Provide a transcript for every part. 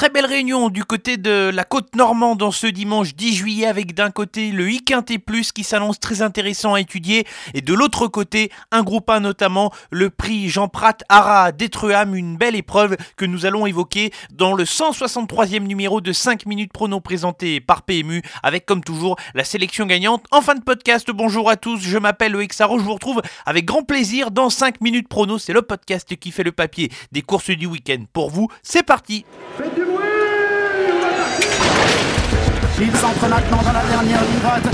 très belle réunion du côté de la côte normande en ce dimanche 10 juillet avec d'un côté le IQT Plus qui s'annonce très intéressant à étudier et de l'autre côté un groupe 1 notamment le prix Jean Prat Ara d'Etruam, une belle épreuve que nous allons évoquer dans le 163e numéro de 5 minutes prono présenté par PMU avec comme toujours la sélection gagnante. En fin de podcast, bonjour à tous, je m'appelle Exaro, je vous retrouve avec grand plaisir dans 5 minutes prono, c'est le podcast qui fait le papier des courses du week-end. Pour vous, c'est parti Il s'entre maintenant dans la dernière ligne droite.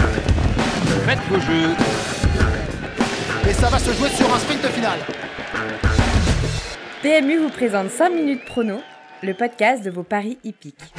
Faites vos jeux. Et ça va se jouer sur un sprint final. PMU vous présente 5 minutes prono, le podcast de vos paris hippiques.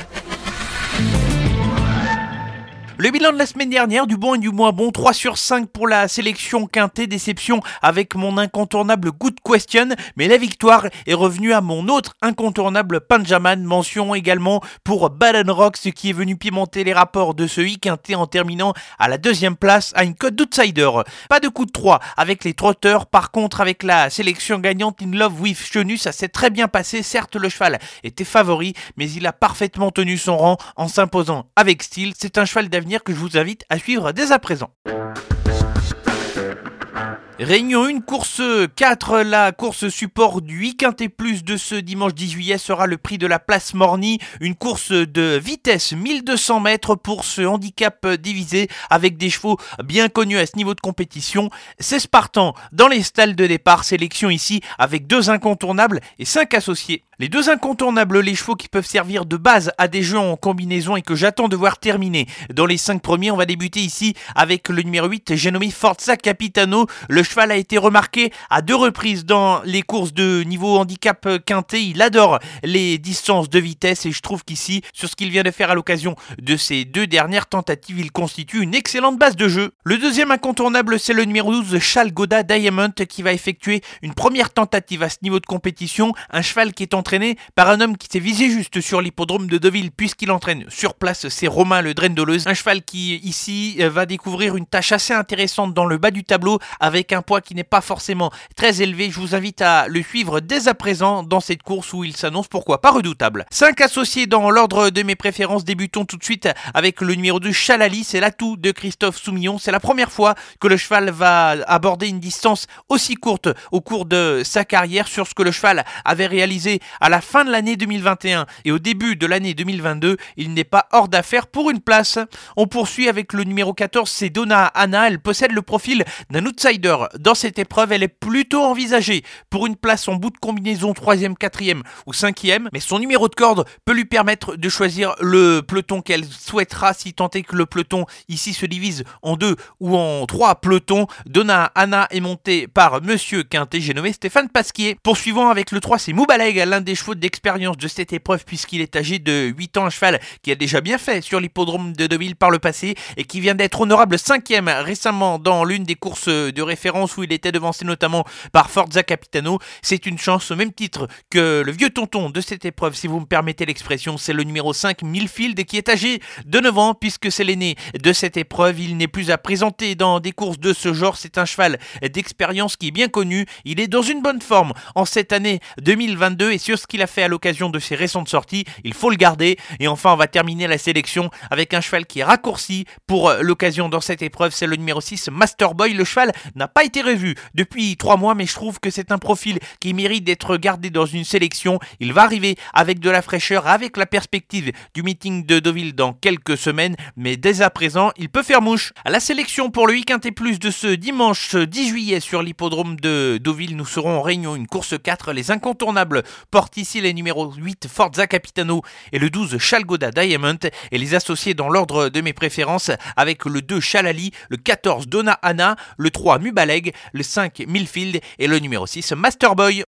Le bilan de la semaine dernière, du bon et du moins bon, 3 sur 5 pour la sélection quintée, déception avec mon incontournable Good Question, mais la victoire est revenue à mon autre incontournable Panjaman, mention également pour Baden Rocks qui est venu pimenter les rapports de ce i quinté en terminant à la deuxième place à une cote d'outsider. Pas de coup de 3 avec les trotteurs, par contre avec la sélection gagnante In Love with Chenu, ça s'est très bien passé, certes le cheval était favori, mais il a parfaitement tenu son rang en s'imposant avec style, c'est un cheval d'avenir que je vous invite à suivre dès à présent. Réunion 1, course 4, la course support du 8 quintet plus de ce dimanche 10 juillet sera le prix de la place Morny, une course de vitesse 1200 mètres pour ce handicap divisé avec des chevaux bien connus à ce niveau de compétition. C'est Spartan dans les stalles de départ, sélection ici avec deux incontournables et cinq associés. Les deux incontournables, les chevaux qui peuvent servir de base à des jeux en combinaison et que j'attends de voir terminer. Dans les cinq premiers, on va débuter ici avec le numéro 8, j'ai nommé Forza Capitano. Le cheval a été remarqué à deux reprises dans les courses de niveau handicap quintet. Il adore les distances de vitesse et je trouve qu'ici, sur ce qu'il vient de faire à l'occasion de ces deux dernières tentatives, il constitue une excellente base de jeu. Le deuxième incontournable, c'est le numéro 12, Charles Goda Diamond, qui va effectuer une première tentative à ce niveau de compétition. Un cheval qui est en par un homme qui s'est visé juste sur l'hippodrome de Deauville puisqu'il entraîne sur place, c'est Romain le Drendoleuse, un cheval qui ici va découvrir une tâche assez intéressante dans le bas du tableau avec un poids qui n'est pas forcément très élevé. Je vous invite à le suivre dès à présent dans cette course où il s'annonce pourquoi pas redoutable. 5 associés dans l'ordre de mes préférences, débutons tout de suite avec le numéro 2 Chalali, c'est l'atout de Christophe Soumillon, c'est la première fois que le cheval va aborder une distance aussi courte au cours de sa carrière sur ce que le cheval avait réalisé à la fin de l'année 2021 et au début de l'année 2022, il n'est pas hors d'affaire pour une place. On poursuit avec le numéro 14, c'est Donna Anna. Elle possède le profil d'un outsider. Dans cette épreuve, elle est plutôt envisagée pour une place en bout de combinaison 3e, 4e ou 5e, mais son numéro de corde peut lui permettre de choisir le peloton qu'elle souhaitera si tant est que le peloton ici se divise en deux ou en trois pelotons. Donna Anna est montée par Monsieur Quintet, j'ai nommé Stéphane Pasquier. Poursuivant avec le 3, c'est Moubaleg, l'un des chevaux d'expérience de cette épreuve puisqu'il est âgé de 8 ans à cheval qui a déjà bien fait sur l'hippodrome de Deauville par le passé et qui vient d'être honorable 5 récemment dans l'une des courses de référence où il était devancé notamment par Forza Capitano. C'est une chance au même titre que le vieux tonton de cette épreuve si vous me permettez l'expression, c'est le numéro 5 Milfield qui est âgé de 9 ans puisque c'est l'aîné de cette épreuve. Il n'est plus à présenter dans des courses de ce genre, c'est un cheval d'expérience qui est bien connu. Il est dans une bonne forme en cette année 2022 et sur ce qu'il a fait à l'occasion de ses récentes sorties, il faut le garder. Et enfin, on va terminer la sélection avec un cheval qui est raccourci pour euh, l'occasion dans cette épreuve, c'est le numéro 6, Masterboy. Le cheval n'a pas été revu depuis 3 mois, mais je trouve que c'est un profil qui mérite d'être gardé dans une sélection. Il va arriver avec de la fraîcheur, avec la perspective du meeting de Deauville dans quelques semaines, mais dès à présent, il peut faire mouche. À la sélection pour le week-end plus de ce dimanche 10 juillet sur l'hippodrome de Deauville, nous serons en réunion une course 4, les incontournables ici les numéros 8 Forza Capitano et le 12 Chalgoda Diamond et les associer dans l'ordre de mes préférences avec le 2 Chalali, le 14 Donna Anna, le 3 Mubaleg, le 5 Milfield et le numéro 6 Masterboy.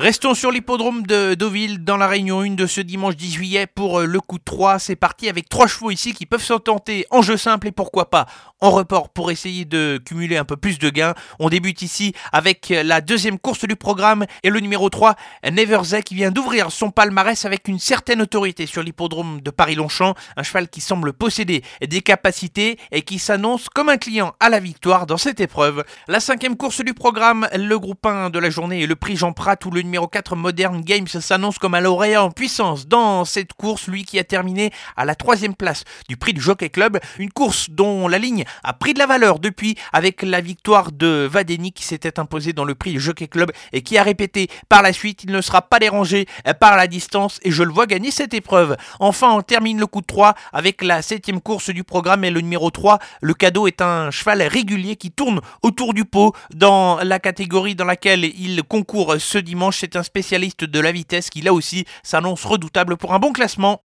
Restons sur l'hippodrome de Deauville dans la réunion 1 de ce dimanche 10 juillet pour euh, le coup de 3. C'est parti avec trois chevaux ici qui peuvent s'en tenter en jeu simple et pourquoi pas en report pour essayer de cumuler un peu plus de gains. On débute ici avec la deuxième course du programme et le numéro 3, Neverzek, qui vient d'ouvrir son palmarès avec une certaine autorité sur l'hippodrome de Paris-Longchamp. Un cheval qui semble posséder des capacités et qui s'annonce comme un client à la victoire dans cette épreuve. La cinquième course du programme, le groupe 1 de la journée et le prix Jean Prat où le numéro 4 Modern Games s'annonce comme un lauréat en puissance dans cette course, lui qui a terminé à la troisième place du prix du Jockey Club, une course dont la ligne a pris de la valeur depuis avec la victoire de Vadeni qui s'était imposé dans le prix du Jockey Club et qui a répété par la suite, il ne sera pas dérangé par la distance et je le vois gagner cette épreuve. Enfin, on termine le coup de 3 avec la septième course du programme et le numéro 3. Le cadeau est un cheval régulier qui tourne autour du pot dans la catégorie dans laquelle il concourt ce dimanche c'est un spécialiste de la vitesse qui là aussi s'annonce redoutable pour un bon classement.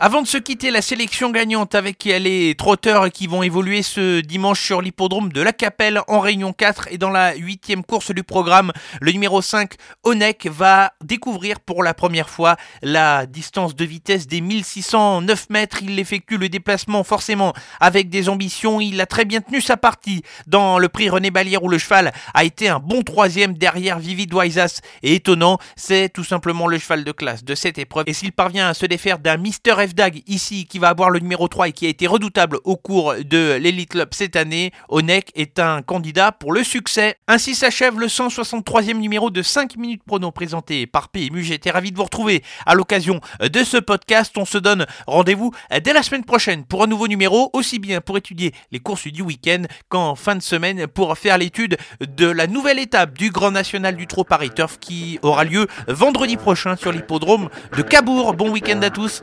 Avant de se quitter, la sélection gagnante avec les trotteurs qui vont évoluer ce dimanche sur l'hippodrome de la Capelle en Réunion 4 et dans la huitième course du programme, le numéro 5, Onek, va découvrir pour la première fois la distance de vitesse des 1609 mètres. Il effectue le déplacement forcément avec des ambitions. Il a très bien tenu sa partie dans le prix René Balière où le cheval a été un bon troisième derrière Vivid Waisas. Et étonnant, c'est tout simplement le cheval de classe de cette épreuve. Et s'il parvient à se défaire d'un Mister Dag ici qui va avoir le numéro 3 et qui a été redoutable au cours de l'Elite Club cette année, Onek est un candidat pour le succès. Ainsi s'achève le 163e numéro de 5 minutes prono présenté par PMU. J'étais ravi de vous retrouver à l'occasion de ce podcast. On se donne rendez-vous dès la semaine prochaine pour un nouveau numéro, aussi bien pour étudier les courses du week-end qu'en fin de semaine pour faire l'étude de la nouvelle étape du Grand National du Trot Paris Turf qui aura lieu vendredi prochain sur l'hippodrome de Cabourg. Bon week-end à tous.